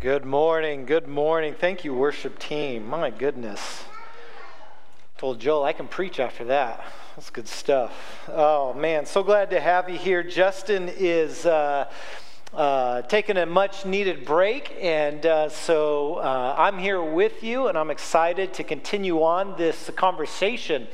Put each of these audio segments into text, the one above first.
Good morning. Good morning. Thank you, worship team. My goodness. Told Joel I can preach after that. That's good stuff. Oh, man. So glad to have you here. Justin is. Uh, uh, taking a much needed break, and uh, so uh, I'm here with you, and I'm excited to continue on this conversation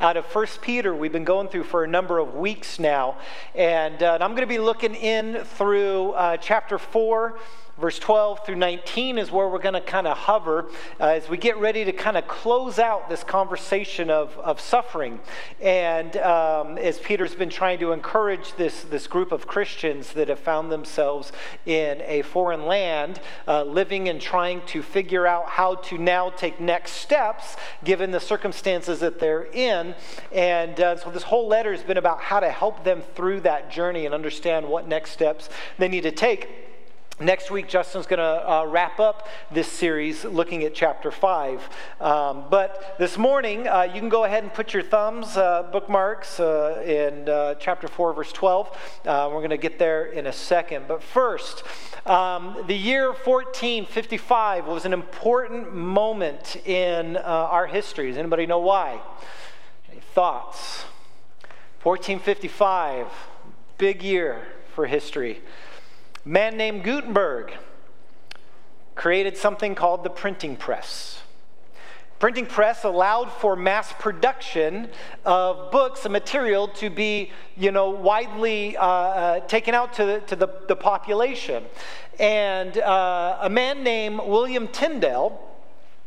out of First Peter we've been going through for a number of weeks now. And, uh, and I'm going to be looking in through uh, chapter 4 verse 12 through 19 is where we're going to kind of hover uh, as we get ready to kind of close out this conversation of, of suffering. And um, as Peter's been trying to encourage this, this group of Christians that have found themselves in a foreign land, uh, living and trying to figure out how to now take next steps given the circumstances that they're in. And uh, so this whole letter has been about how to help them through that journey and understand what next steps they need to take. Next week, Justin's going to uh, wrap up this series looking at chapter 5. Um, but this morning, uh, you can go ahead and put your thumbs, uh, bookmarks uh, in uh, chapter 4, verse 12. Uh, we're going to get there in a second. But first, um, the year 1455 was an important moment in our history. Does anybody know why? Any thoughts? 1455, big year for history. A man named Gutenberg created something called the printing press. Printing press allowed for mass production of books and material to be, you know, widely uh, uh, taken out to, the, to the, the population. And uh, a man named William Tyndale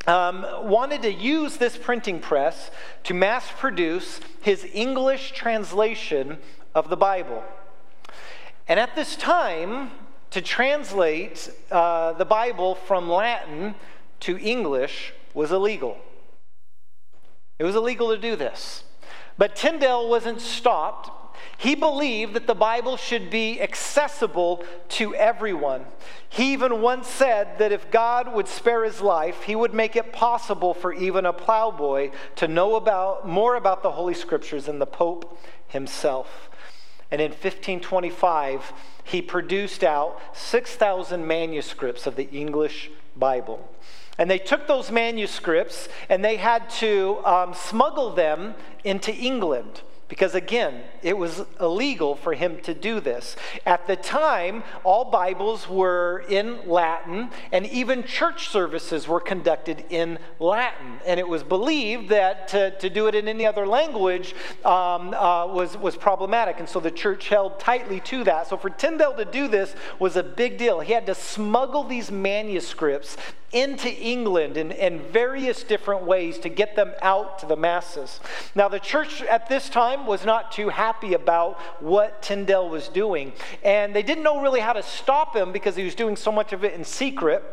um, wanted to use this printing press to mass produce his English translation of the Bible. And at this time, to translate uh, the Bible from Latin to English was illegal. It was illegal to do this. But Tyndale wasn't stopped. He believed that the Bible should be accessible to everyone. He even once said that if God would spare his life, he would make it possible for even a plowboy to know about more about the Holy Scriptures than the Pope himself. And in 1525, he produced out 6,000 manuscripts of the English Bible. And they took those manuscripts and they had to um, smuggle them into England. Because again, it was illegal for him to do this. At the time, all Bibles were in Latin, and even church services were conducted in Latin. And it was believed that to, to do it in any other language um, uh, was, was problematic. And so the church held tightly to that. So for Tyndale to do this was a big deal. He had to smuggle these manuscripts into England in, in various different ways to get them out to the masses. Now, the church at this time was not too happy about what Tyndale was doing, and they didn't know really how to stop him because he was doing so much of it in secret.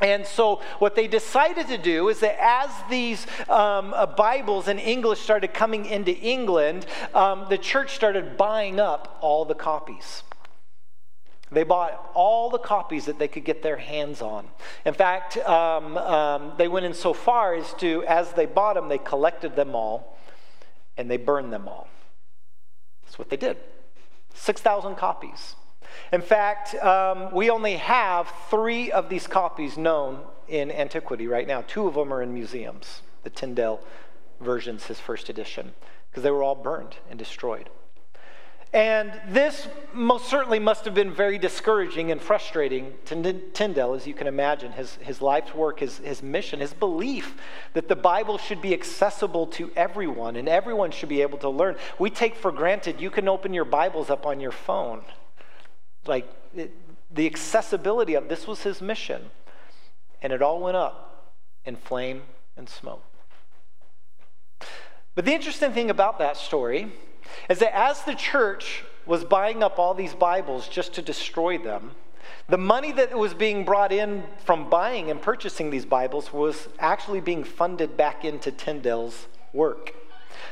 And so, what they decided to do is that as these um, uh, Bibles in English started coming into England, um, the church started buying up all the copies. They bought all the copies that they could get their hands on. In fact, um, um, they went in so far as to, as they bought them, they collected them all and they burned them all. That's what they did 6,000 copies. In fact, um, we only have three of these copies known in antiquity right now. Two of them are in museums, the Tyndale versions, his first edition, because they were all burned and destroyed. And this most certainly must have been very discouraging and frustrating to Tyndale, as you can imagine. His, his life's work, his, his mission, his belief that the Bible should be accessible to everyone and everyone should be able to learn. We take for granted you can open your Bibles up on your phone. Like it, the accessibility of this was his mission. And it all went up in flame and smoke. But the interesting thing about that story is that as the church was buying up all these Bibles just to destroy them, the money that was being brought in from buying and purchasing these Bibles was actually being funded back into Tyndale's work.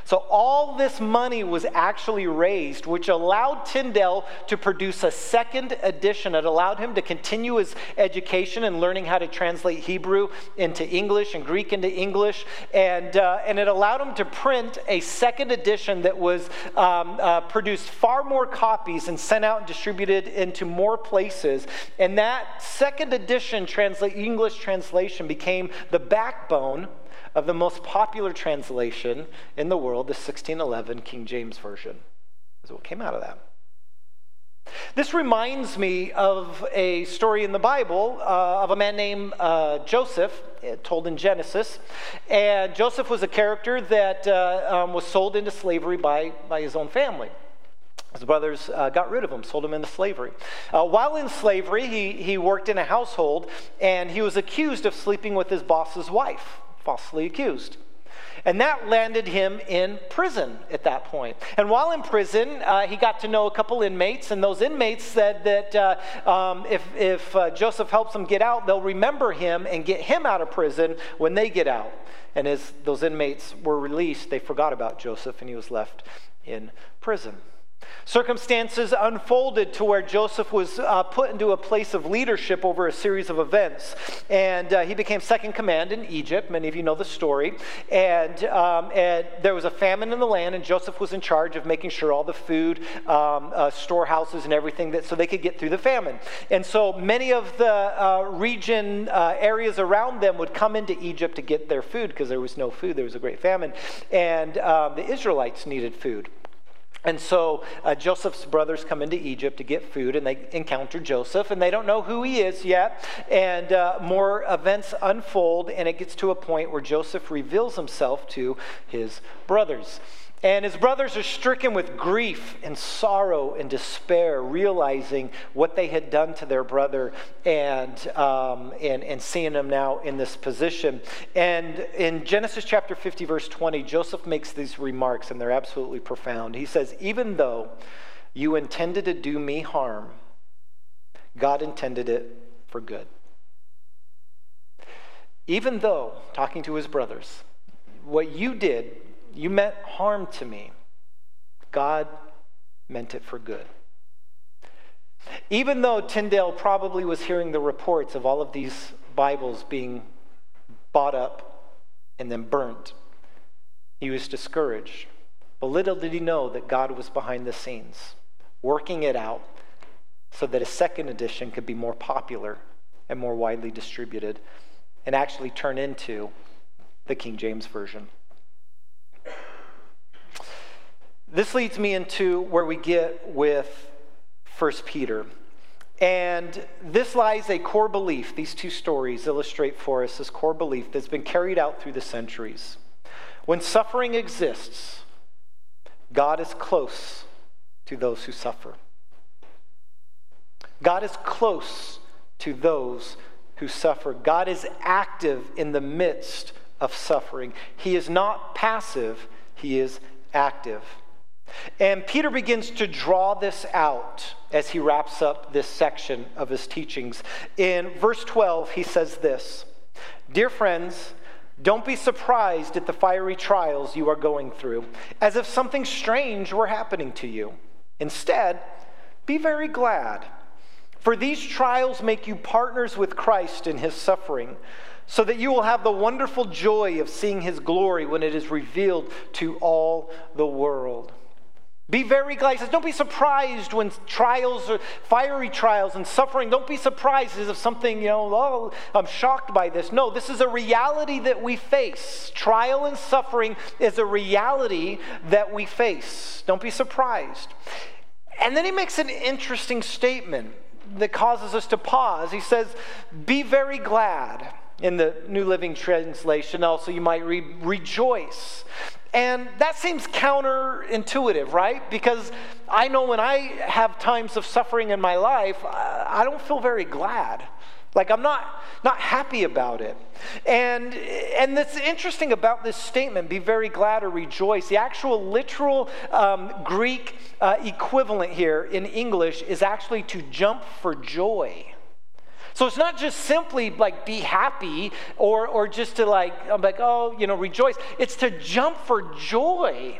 So, all this money was actually raised, which allowed Tyndale to produce a second edition. It allowed him to continue his education and learning how to translate Hebrew into English and Greek into English. And, uh, and it allowed him to print a second edition that was um, uh, produced far more copies and sent out and distributed into more places. And that second edition English translation became the backbone of the most popular translation in the world, the 1611 King James Version. Is what came out of that. This reminds me of a story in the Bible uh, of a man named uh, Joseph, uh, told in Genesis. And Joseph was a character that uh, um, was sold into slavery by, by his own family. His brothers uh, got rid of him, sold him into slavery. Uh, while in slavery, he, he worked in a household and he was accused of sleeping with his boss's wife falsely accused. And that landed him in prison at that point. And while in prison, uh, he got to know a couple inmates, and those inmates said that uh, um, if, if uh, Joseph helps them get out, they'll remember him and get him out of prison when they get out. And as those inmates were released, they forgot about Joseph, and he was left in prison. Circumstances unfolded to where Joseph was uh, put into a place of leadership over a series of events. And uh, he became second command in Egypt. Many of you know the story. And, um, and, there was a famine in the land, and Joseph was in charge of making sure all the food, um, uh, storehouses, and everything that so they could get through the famine. And so many of the uh, region uh, areas around them would come into Egypt to get their food because there was no food. There was a great famine. And um, the Israelites needed food. And so uh, Joseph's brothers come into Egypt to get food, and they encounter Joseph, and they don't know who he is yet. And uh, more events unfold, and it gets to a point where Joseph reveals himself to his brothers. And his brothers are stricken with grief and sorrow and despair, realizing what they had done to their brother and, um, and, and seeing him now in this position. And in Genesis chapter 50, verse 20, Joseph makes these remarks, and they're absolutely profound. He says, Even though you intended to do me harm, God intended it for good. Even though, talking to his brothers, what you did you meant harm to me. God meant it for good. Even though Tyndale probably was hearing the reports of all of these Bibles being bought up and then burnt, he was discouraged. But little did he know that God was behind the scenes, working it out so that a second edition could be more popular and more widely distributed and actually turn into the King James Version. This leads me into where we get with 1 Peter. And this lies a core belief. These two stories illustrate for us this core belief that's been carried out through the centuries. When suffering exists, God is close to those who suffer. God is close to those who suffer. God is active in the midst of suffering. He is not passive, He is active. And Peter begins to draw this out as he wraps up this section of his teachings. In verse 12, he says this Dear friends, don't be surprised at the fiery trials you are going through, as if something strange were happening to you. Instead, be very glad, for these trials make you partners with Christ in his suffering, so that you will have the wonderful joy of seeing his glory when it is revealed to all the world. Be very glad. He says, don't be surprised when trials or fiery trials and suffering, don't be surprised as if something, you know, oh, I'm shocked by this. No, this is a reality that we face. Trial and suffering is a reality that we face. Don't be surprised. And then he makes an interesting statement that causes us to pause. He says, Be very glad. In the New Living Translation, also, you might read, Rejoice. And that seems counterintuitive, right? Because I know when I have times of suffering in my life, I don't feel very glad. Like I'm not not happy about it. And and that's interesting about this statement, be very glad or rejoice. The actual literal um, Greek uh, equivalent here in English is actually to jump for joy So it's not just simply like be happy or, or just to like, I'm like, oh, you know, rejoice. It's to jump for joy.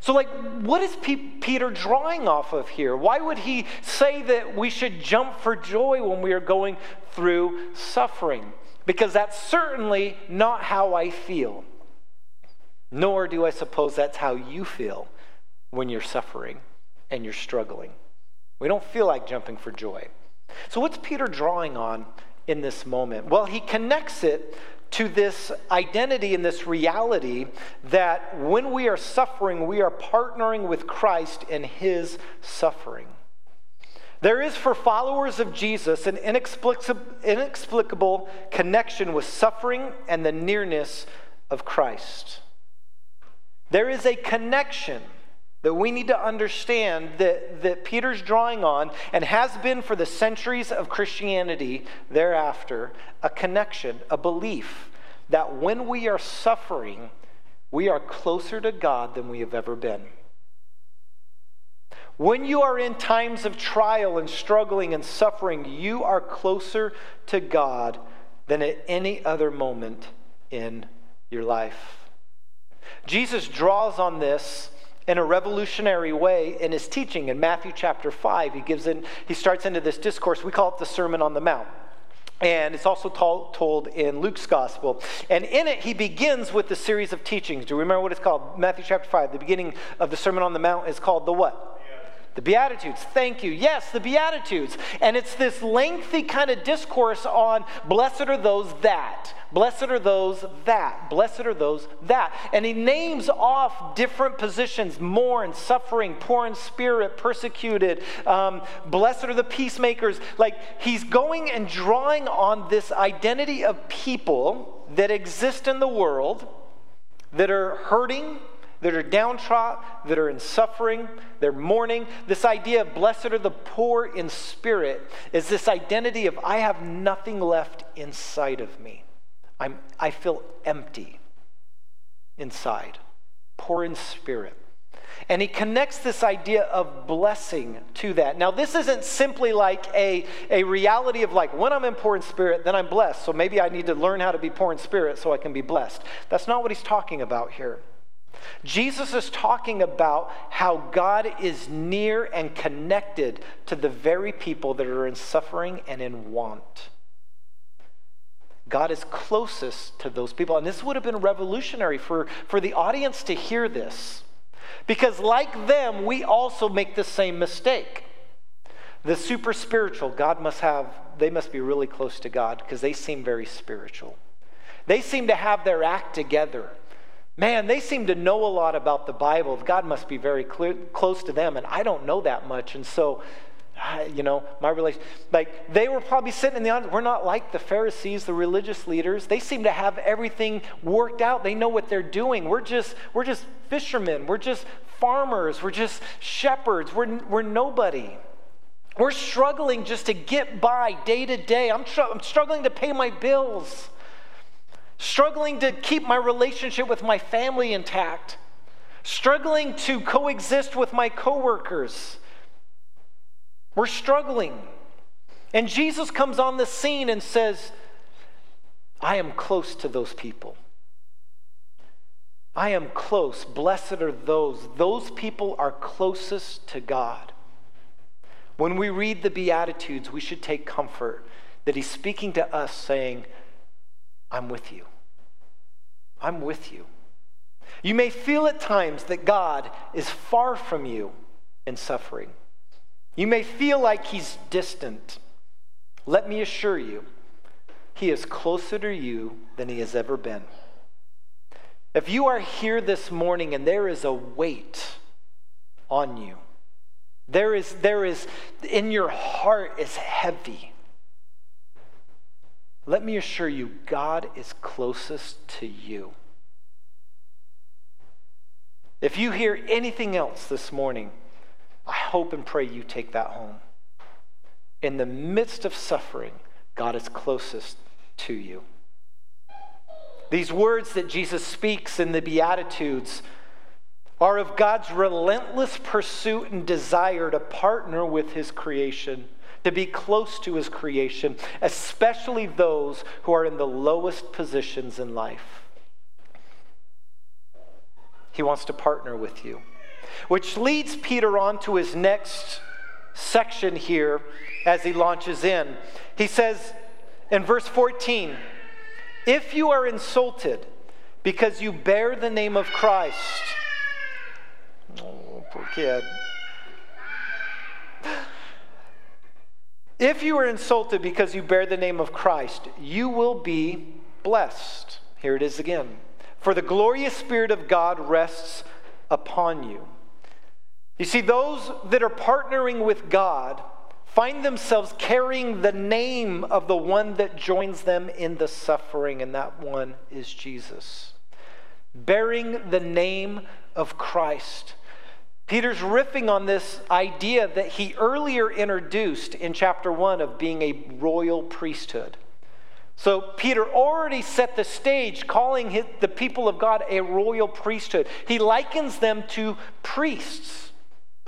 So, like, what is P- Peter drawing off of here? Why would he say that we should jump for joy when we are going through suffering? Because that's certainly not how I feel. Nor do I suppose that's how you feel when you're suffering and you're struggling. We don't feel like jumping for joy. So, what's Peter drawing on in this moment? Well, he connects it to this identity and this reality that when we are suffering, we are partnering with Christ in his suffering. There is for followers of Jesus an inexplicable, inexplicable connection with suffering and the nearness of Christ. There is a connection that we need to understand that, that Peter's drawing on and has been for the centuries of Christianity thereafter a connection, a belief that when we are suffering, we are closer to God than we have ever been. When you are in times of trial and struggling and suffering, you are closer to God than at any other moment in your life. Jesus draws on this in a revolutionary way in his teaching in Matthew chapter 5. He gives in, he starts into this discourse. We call it the Sermon on the Mount. And it's also told, told in Luke's gospel. And in it, he begins with the series of teachings. Do you remember what it's called? Matthew chapter 5. The beginning of the Sermon on the Mount is called the what? The Beatitudes. Thank you. Yes, the Beatitudes. And it's this lengthy kind of discourse on blessed are those that. Blessed are those that. Blessed are those that. And he names off different positions mourn, suffering, poor in spirit, persecuted. Um, blessed are the peacemakers. Like he's going and drawing on this identity of people that exist in the world that are hurting that are downtrodden, that are in suffering, they're mourning. This idea of blessed are the poor in spirit is this identity of I have nothing left inside of me. I'm, I feel empty inside, poor in spirit. And he connects this idea of blessing to that. Now, this isn't simply like a, a reality of like, when I'm in poor in spirit, then I'm blessed. So maybe I need to learn how to be poor in spirit so I can be blessed. That's not what he's talking about here. Jesus is talking about how God is near and connected to the very people that are in suffering and in want. God is closest to those people. And this would have been revolutionary for, for the audience to hear this. Because, like them, we also make the same mistake. The super spiritual, God must have, they must be really close to God because they seem very spiritual. They seem to have their act together. Man, they seem to know a lot about the Bible. God must be very clear, close to them, and I don't know that much. And so, you know, my relation, like they were probably sitting in the audience. We're not like the Pharisees, the religious leaders. They seem to have everything worked out. They know what they're doing. We're just, we're just fishermen. We're just farmers. We're just shepherds. We're, we're nobody. We're struggling just to get by day to day. I'm, tr- I'm struggling to pay my bills struggling to keep my relationship with my family intact, struggling to coexist with my coworkers. We're struggling. And Jesus comes on the scene and says, I am close to those people. I am close. Blessed are those. Those people are closest to God. When we read the Beatitudes, we should take comfort that He's speaking to us saying, I'm with you. I'm with you. You may feel at times that God is far from you in suffering. You may feel like He's distant. Let me assure you, He is closer to you than He has ever been. If you are here this morning and there is a weight on you, there is, there is, in your heart is heavy. Let me assure you, God is closest to you. If you hear anything else this morning, I hope and pray you take that home. In the midst of suffering, God is closest to you. These words that Jesus speaks in the Beatitudes are of God's relentless pursuit and desire to partner with his creation to be close to his creation, especially those who are in the lowest positions in life. He wants to partner with you. Which leads Peter on to his next section here as he launches in. He says in verse 14, If you are insulted because you bear the name of Christ, oh, poor kid. If you are insulted because you bear the name of Christ, you will be blessed. Here it is again. For the glorious Spirit of God rests upon you. You see, those that are partnering with God find themselves carrying the name of the one that joins them in the suffering, and that one is Jesus. Bearing the name of Christ. Peter's riffing on this idea that he earlier introduced in chapter 1 of being a royal priesthood. So Peter already set the stage, calling his, the people of God a royal priesthood. He likens them to priests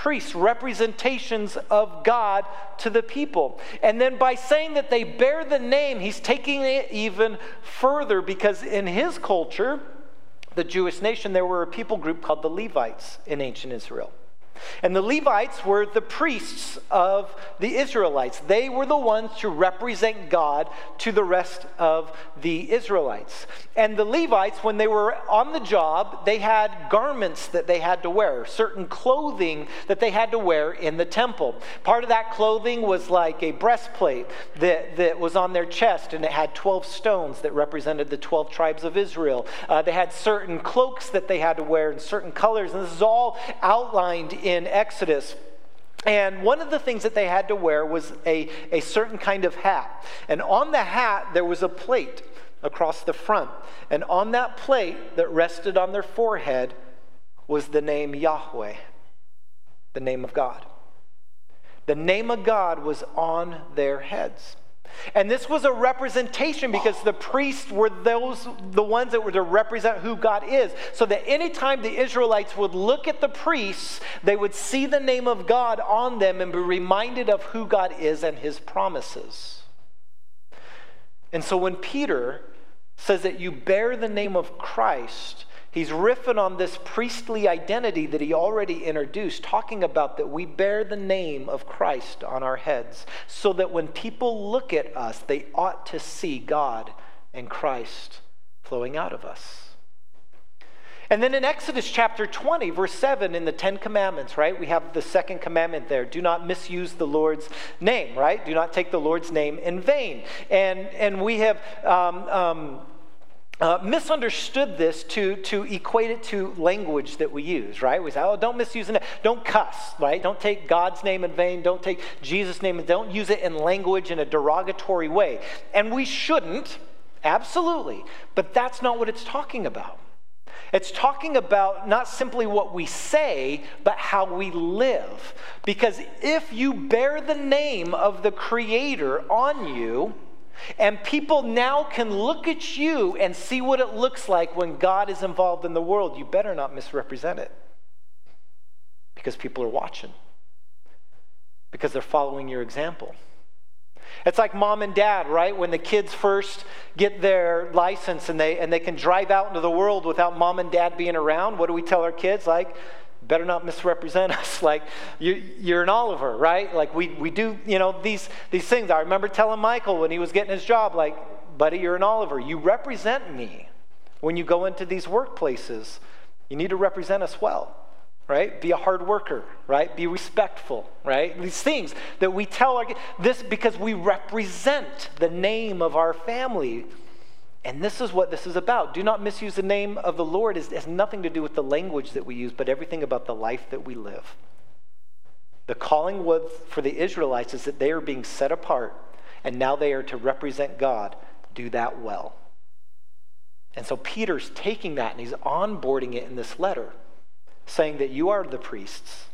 priests, representations of God to the people. And then by saying that they bear the name, he's taking it even further because in his culture, the Jewish nation, there were a people group called the Levites in ancient Israel. And the Levites were the priests of the Israelites. They were the ones to represent God to the rest of the Israelites. And the Levites, when they were on the job, they had garments that they had to wear, certain clothing that they had to wear in the temple. Part of that clothing was like a breastplate that, that was on their chest, and it had 12 stones that represented the 12 tribes of Israel. Uh, they had certain cloaks that they had to wear in certain colors, and this is all outlined in in Exodus. And one of the things that they had to wear was a, a certain kind of hat. And on the hat, there was a plate across the front. And on that plate that rested on their forehead was the name Yahweh, the name of God. The name of God was on their heads. And this was a representation because the priests were those the ones that were to represent who God is. So that anytime the Israelites would look at the priests, they would see the name of God on them and be reminded of who God is and his promises. And so when Peter says that you bear the name of Christ, He's riffing on this priestly identity that he already introduced, talking about that we bear the name of Christ on our heads, so that when people look at us, they ought to see God and Christ flowing out of us. And then in Exodus chapter 20, verse 7, in the Ten Commandments, right, we have the second commandment there do not misuse the Lord's name, right? Do not take the Lord's name in vain. And, and we have. Um, um, uh, misunderstood this to, to equate it to language that we use, right? We say, oh, don't misuse it. Don't cuss, right? Don't take God's name in vain. Don't take Jesus' name. Don't use it in language in a derogatory way. And we shouldn't, absolutely. But that's not what it's talking about. It's talking about not simply what we say, but how we live. Because if you bear the name of the Creator on you, and people now can look at you and see what it looks like when God is involved in the world. You better not misrepresent it because people are watching, because they're following your example. It's like mom and dad, right? When the kids first get their license and they, and they can drive out into the world without mom and dad being around, what do we tell our kids? Like, better not misrepresent us. Like you, you're an Oliver, right? Like we, we do, you know, these, these things. I remember telling Michael when he was getting his job, like, buddy, you're an Oliver. You represent me when you go into these workplaces. You need to represent us well, right? Be a hard worker, right? Be respectful, right? These things that we tell our this because we represent the name of our family. And this is what this is about. Do not misuse the name of the Lord. It has nothing to do with the language that we use, but everything about the life that we live. The calling was for the Israelites is that they are being set apart, and now they are to represent God. Do that well. And so Peter's taking that and he's onboarding it in this letter, saying that you are the priests.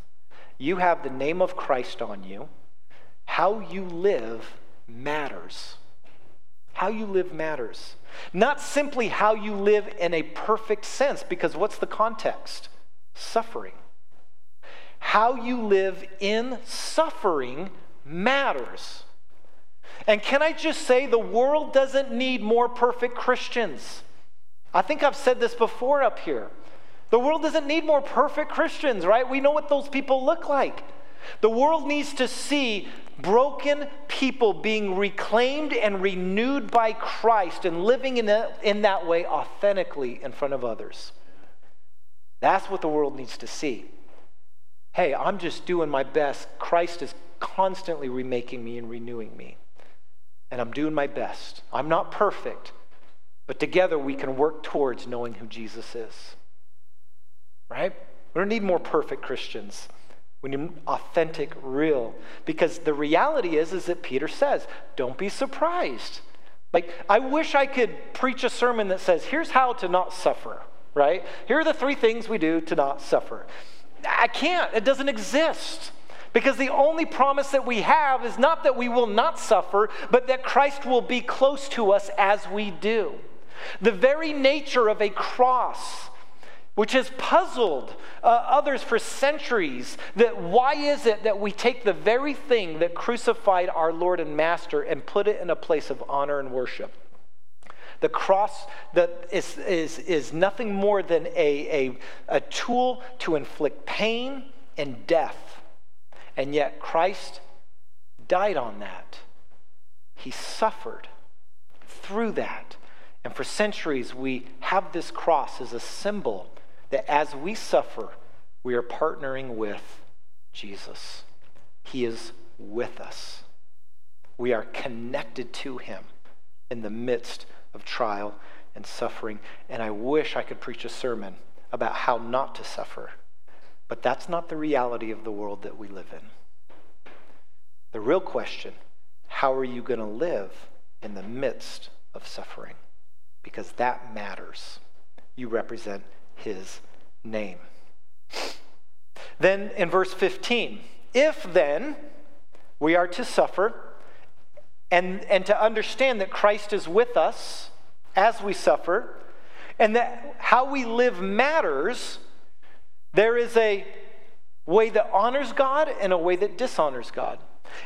You have the name of Christ on you. How you live matters. How you live matters. Not simply how you live in a perfect sense, because what's the context? Suffering. How you live in suffering matters. And can I just say, the world doesn't need more perfect Christians. I think I've said this before up here. The world doesn't need more perfect Christians, right? We know what those people look like. The world needs to see broken people being reclaimed and renewed by Christ and living in, a, in that way authentically in front of others. That's what the world needs to see. Hey, I'm just doing my best. Christ is constantly remaking me and renewing me. And I'm doing my best. I'm not perfect, but together we can work towards knowing who Jesus is. Right? We don't need more perfect Christians. We need authentic, real. Because the reality is, is that Peter says, don't be surprised. Like, I wish I could preach a sermon that says, here's how to not suffer, right? Here are the three things we do to not suffer. I can't, it doesn't exist. Because the only promise that we have is not that we will not suffer, but that Christ will be close to us as we do. The very nature of a cross which has puzzled uh, others for centuries that why is it that we take the very thing that crucified our Lord and Master and put it in a place of honor and worship? The cross that is, is, is nothing more than a, a, a tool to inflict pain and death. And yet Christ died on that. He suffered through that. And for centuries, we have this cross as a symbol that as we suffer, we are partnering with Jesus. He is with us. We are connected to Him in the midst of trial and suffering. And I wish I could preach a sermon about how not to suffer, but that's not the reality of the world that we live in. The real question how are you going to live in the midst of suffering? Because that matters. You represent his name. Then in verse 15, if then we are to suffer and, and to understand that Christ is with us as we suffer, and that how we live matters, there is a way that honors God and a way that dishonors God.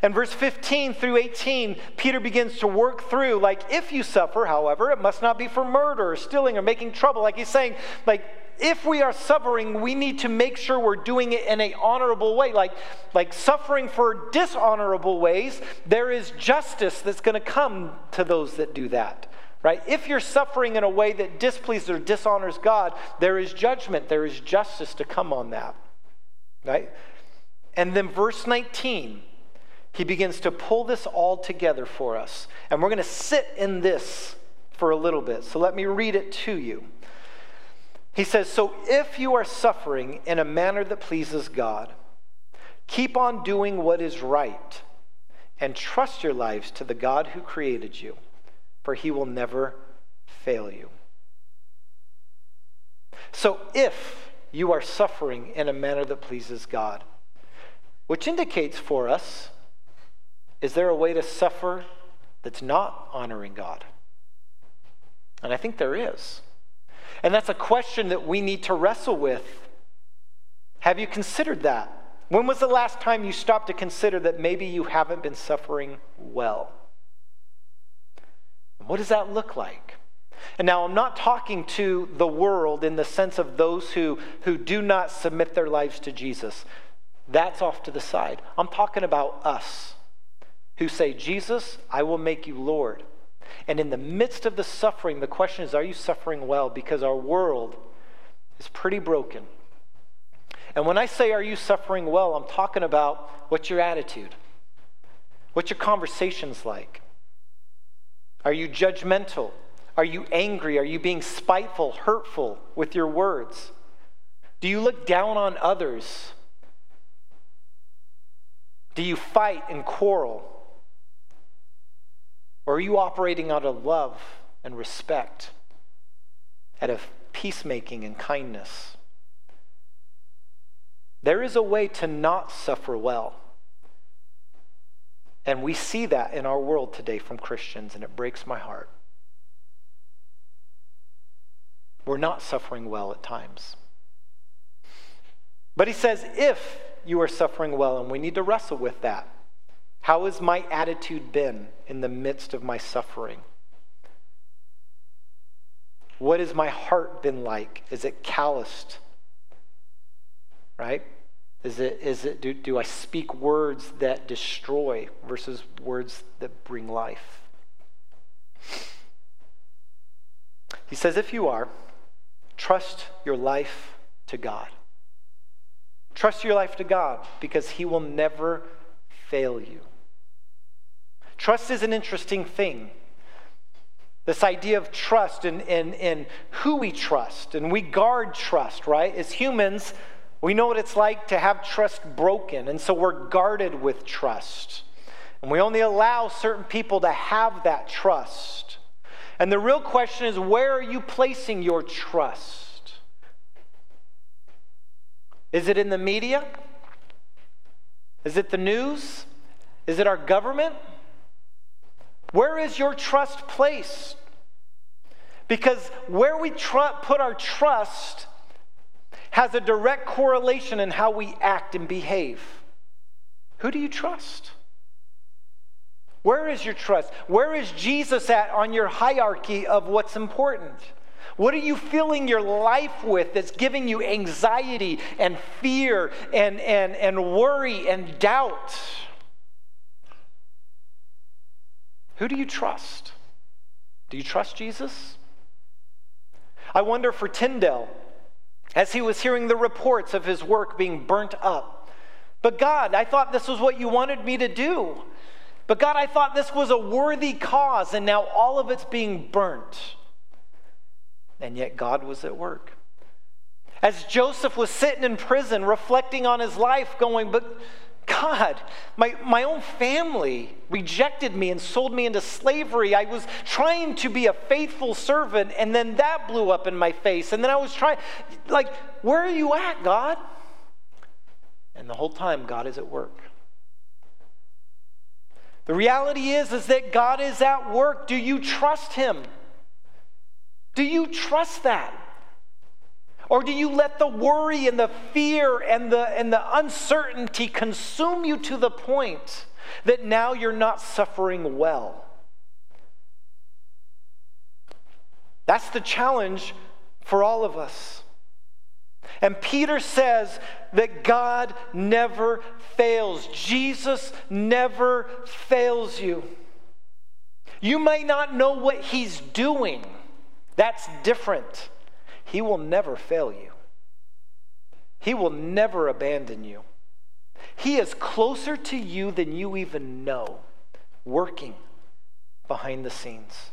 And verse 15 through 18, Peter begins to work through, like, if you suffer, however, it must not be for murder or stealing or making trouble. Like he's saying, like, if we are suffering, we need to make sure we're doing it in an honorable way. Like, like suffering for dishonorable ways, there is justice that's going to come to those that do that. Right? If you're suffering in a way that displeases or dishonors God, there is judgment, there is justice to come on that. Right? And then verse 19, he begins to pull this all together for us. And we're going to sit in this for a little bit. So let me read it to you. He says, So if you are suffering in a manner that pleases God, keep on doing what is right and trust your lives to the God who created you, for he will never fail you. So if you are suffering in a manner that pleases God, which indicates for us, is there a way to suffer that's not honoring God? And I think there is. And that's a question that we need to wrestle with. Have you considered that? When was the last time you stopped to consider that maybe you haven't been suffering well? What does that look like? And now I'm not talking to the world in the sense of those who, who do not submit their lives to Jesus. That's off to the side. I'm talking about us who say, Jesus, I will make you Lord. And in the midst of the suffering, the question is, are you suffering well? Because our world is pretty broken. And when I say, are you suffering well, I'm talking about what's your attitude? What's your conversations like? Are you judgmental? Are you angry? Are you being spiteful, hurtful with your words? Do you look down on others? Do you fight and quarrel? Or are you operating out of love and respect, out of peacemaking and kindness? There is a way to not suffer well. And we see that in our world today from Christians, and it breaks my heart. We're not suffering well at times. But he says, if you are suffering well, and we need to wrestle with that. How has my attitude been in the midst of my suffering? What has my heart been like? Is it calloused? Right? Is it, is it do, do I speak words that destroy versus words that bring life? He says, if you are, trust your life to God. Trust your life to God because He will never fail you. Trust is an interesting thing. This idea of trust and, and, and who we trust, and we guard trust, right? As humans, we know what it's like to have trust broken, and so we're guarded with trust. And we only allow certain people to have that trust. And the real question is where are you placing your trust? Is it in the media? Is it the news? Is it our government? Where is your trust placed? Because where we tr- put our trust has a direct correlation in how we act and behave. Who do you trust? Where is your trust? Where is Jesus at on your hierarchy of what's important? What are you filling your life with that's giving you anxiety and fear and, and, and worry and doubt? Who do you trust? Do you trust Jesus? I wonder for Tyndale, as he was hearing the reports of his work being burnt up. But God, I thought this was what you wanted me to do. But God, I thought this was a worthy cause, and now all of it's being burnt. And yet God was at work. As Joseph was sitting in prison, reflecting on his life, going, But God, my, my own family rejected me and sold me into slavery. I was trying to be a faithful servant, and then that blew up in my face. And then I was trying, like, where are you at, God? And the whole time, God is at work. The reality is, is that God is at work. Do you trust Him? Do you trust that? Or do you let the worry and the fear and the, and the uncertainty consume you to the point that now you're not suffering well? That's the challenge for all of us. And Peter says that God never fails. Jesus never fails you. You may not know what he's doing. That's different. He will never fail you, He will never abandon you. He is closer to you than you even know, working behind the scenes,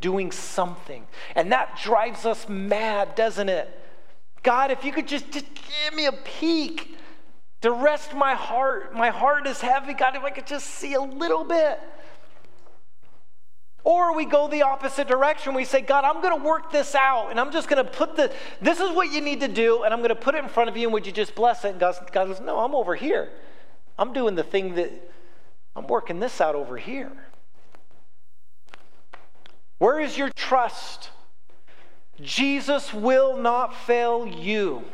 doing something. And that drives us mad, doesn't it? God, if you could just, just give me a peek to rest my heart. My heart is heavy. God, if I could just see a little bit. Or we go the opposite direction. We say, God, I'm going to work this out, and I'm just going to put the, this is what you need to do, and I'm going to put it in front of you, and would you just bless it? And God, God goes, No, I'm over here. I'm doing the thing that, I'm working this out over here. Where is your trust? Jesus will not fail you.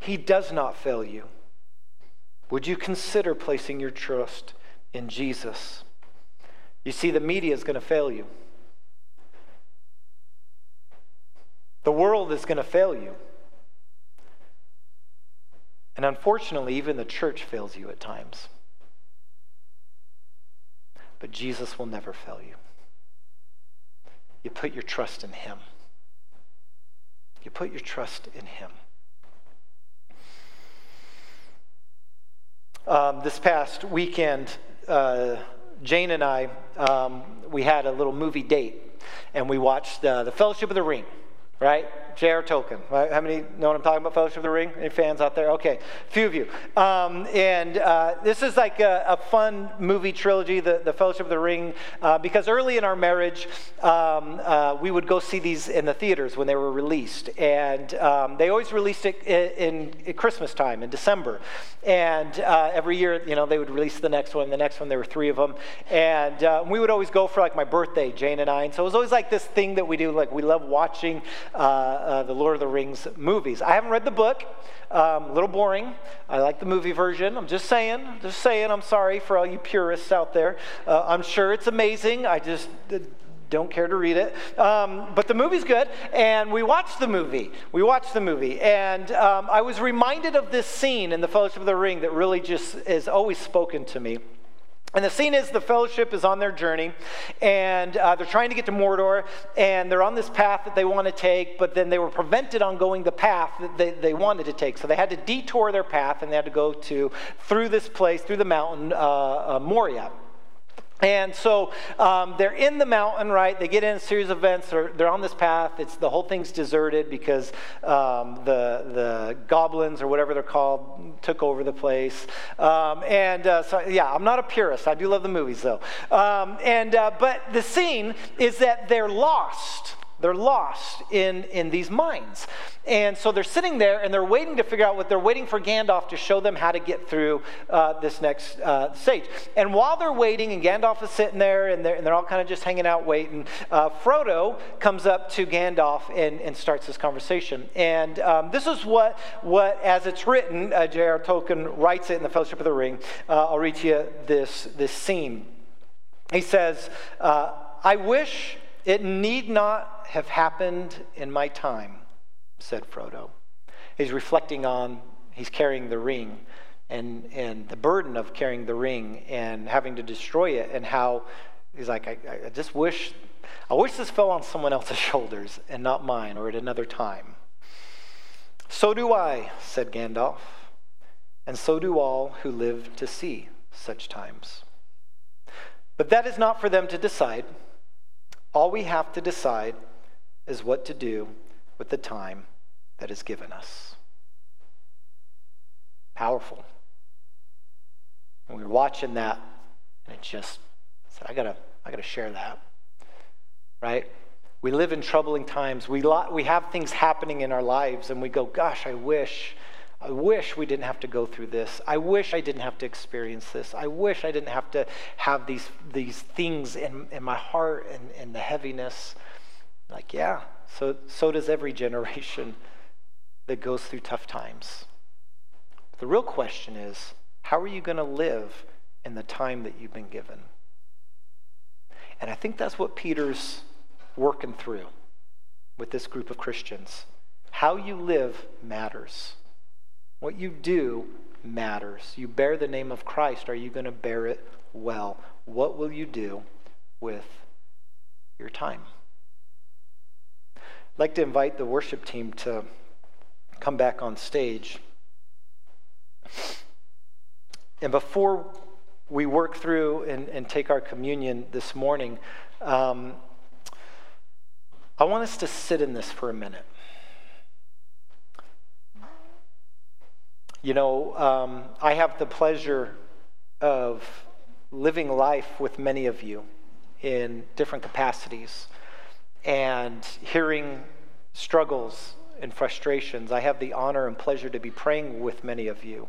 He does not fail you. Would you consider placing your trust in Jesus? You see, the media is going to fail you. The world is going to fail you. And unfortunately, even the church fails you at times. But Jesus will never fail you. You put your trust in Him. You put your trust in Him. Um, this past weekend, uh, Jane and I, um, we had a little movie date, and we watched uh, The Fellowship of the Ring, right? J.R. Tolkien. Right? How many know what I'm talking about, Fellowship of the Ring? Any fans out there? Okay, a few of you. Um, and uh, this is like a, a, fun movie trilogy, the, the Fellowship of the Ring, uh, because early in our marriage, um, uh, we would go see these in the theaters when they were released. And um, they always released it in, in, Christmas time, in December. And uh, every year, you know, they would release the next one, the next one, there were three of them. And uh, we would always go for like my birthday, Jane and I. And so it was always like this thing that we do, like we love watching uh, uh, the Lord of the Rings movies. I haven't read the book. Um, a little boring. I like the movie version. I'm just saying, just saying. I'm sorry for all you purists out there. Uh, I'm sure it's amazing. I just don't care to read it. Um, but the movie's good, and we watched the movie. We watched the movie, and um, I was reminded of this scene in The Fellowship of the Ring that really just has always spoken to me. And the scene is the fellowship is on their journey, and uh, they're trying to get to Mordor, and they're on this path that they want to take, but then they were prevented on going the path that they, they wanted to take. So they had to detour their path, and they had to go to through this place, through the mountain, uh, uh, Moria. And so um, they're in the mountain, right? They get in a series of events. They're, they're on this path. It's the whole thing's deserted because um, the the goblins or whatever they're called took over the place. Um, and uh, so, yeah, I'm not a purist. I do love the movies though. Um, and uh, but the scene is that they're lost. They're lost in, in these mines. And so they're sitting there and they're waiting to figure out what they're waiting for Gandalf to show them how to get through uh, this next uh, stage. And while they're waiting, and Gandalf is sitting there and they're, and they're all kind of just hanging out waiting, uh, Frodo comes up to Gandalf and, and starts this conversation. And um, this is what, what, as it's written, uh, J.R. Tolkien writes it in The Fellowship of the Ring. Uh, I'll read to you this, this scene. He says, uh, I wish it need not have happened in my time, said Frodo. He's reflecting on, he's carrying the ring and, and the burden of carrying the ring and having to destroy it, and how he's like, I, I just wish, I wish this fell on someone else's shoulders and not mine or at another time. So do I, said Gandalf, and so do all who live to see such times. But that is not for them to decide. All we have to decide is what to do with the time that is given us. Powerful. And we were watching that, and it just said, I gotta, I gotta share that. Right? We live in troubling times. We, we have things happening in our lives, and we go, Gosh, I wish I wish we didn't have to go through this. I wish I didn't have to experience this. I wish I didn't have to have these, these things in, in my heart and, and the heaviness. Like, yeah, so, so does every generation that goes through tough times. The real question is how are you going to live in the time that you've been given? And I think that's what Peter's working through with this group of Christians. How you live matters. What you do matters. You bear the name of Christ. Are you going to bear it well? What will you do with your time? I'd like to invite the worship team to come back on stage. And before we work through and, and take our communion this morning, um, I want us to sit in this for a minute. You know, um, I have the pleasure of living life with many of you in different capacities and hearing struggles and frustrations. I have the honor and pleasure to be praying with many of you,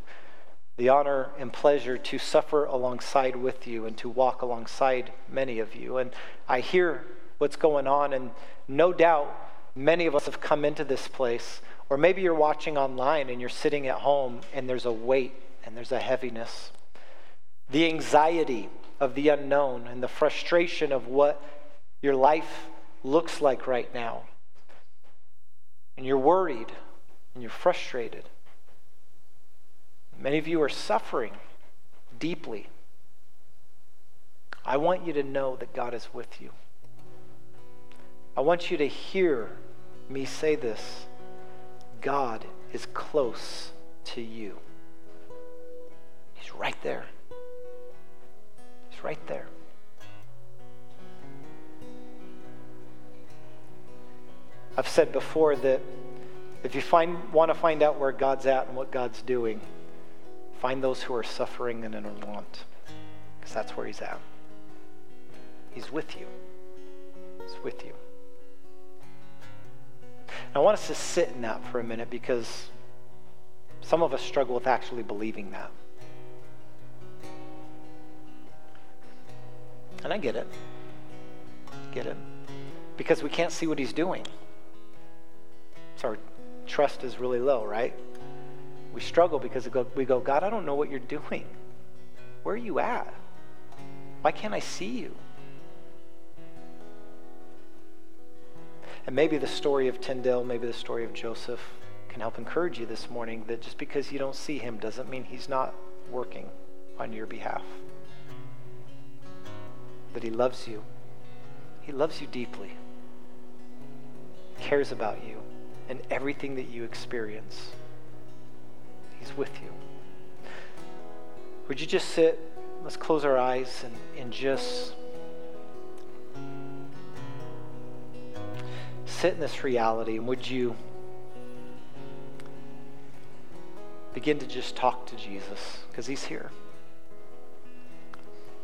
the honor and pleasure to suffer alongside with you and to walk alongside many of you. And I hear what's going on, and no doubt many of us have come into this place or maybe you're watching online and you're sitting at home and there's a weight and there's a heaviness. The anxiety of the unknown and the frustration of what your life looks like right now. And you're worried and you're frustrated. Many of you are suffering deeply. I want you to know that God is with you. I want you to hear me say this God is close to you. He's right there. He's right there. I've said before that if you find, want to find out where God's at and what God's doing, find those who are suffering and in want, because that's where He's at. He's with you. He's with you. I want us to sit in that for a minute because some of us struggle with actually believing that. And I get it. Get it. Because we can't see what he's doing. So our trust is really low, right? We struggle because we go, God, I don't know what you're doing. Where are you at? Why can't I see you? And maybe the story of Tyndale, maybe the story of Joseph can help encourage you this morning that just because you don't see him doesn't mean he's not working on your behalf. That he loves you. He loves you deeply, cares about you, and everything that you experience. He's with you. Would you just sit? Let's close our eyes and, and just sit in this reality. And would you begin to just talk to Jesus? Because he's here.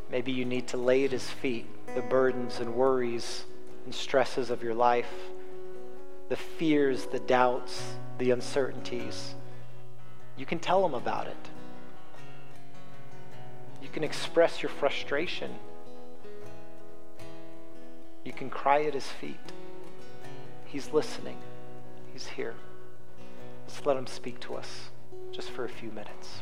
Maybe you need to lay at his feet the burdens and worries and stresses of your life, the fears, the doubts, the uncertainties. You can tell him about it. You can express your frustration. You can cry at his feet. He's listening. He's here. Let's let him speak to us just for a few minutes.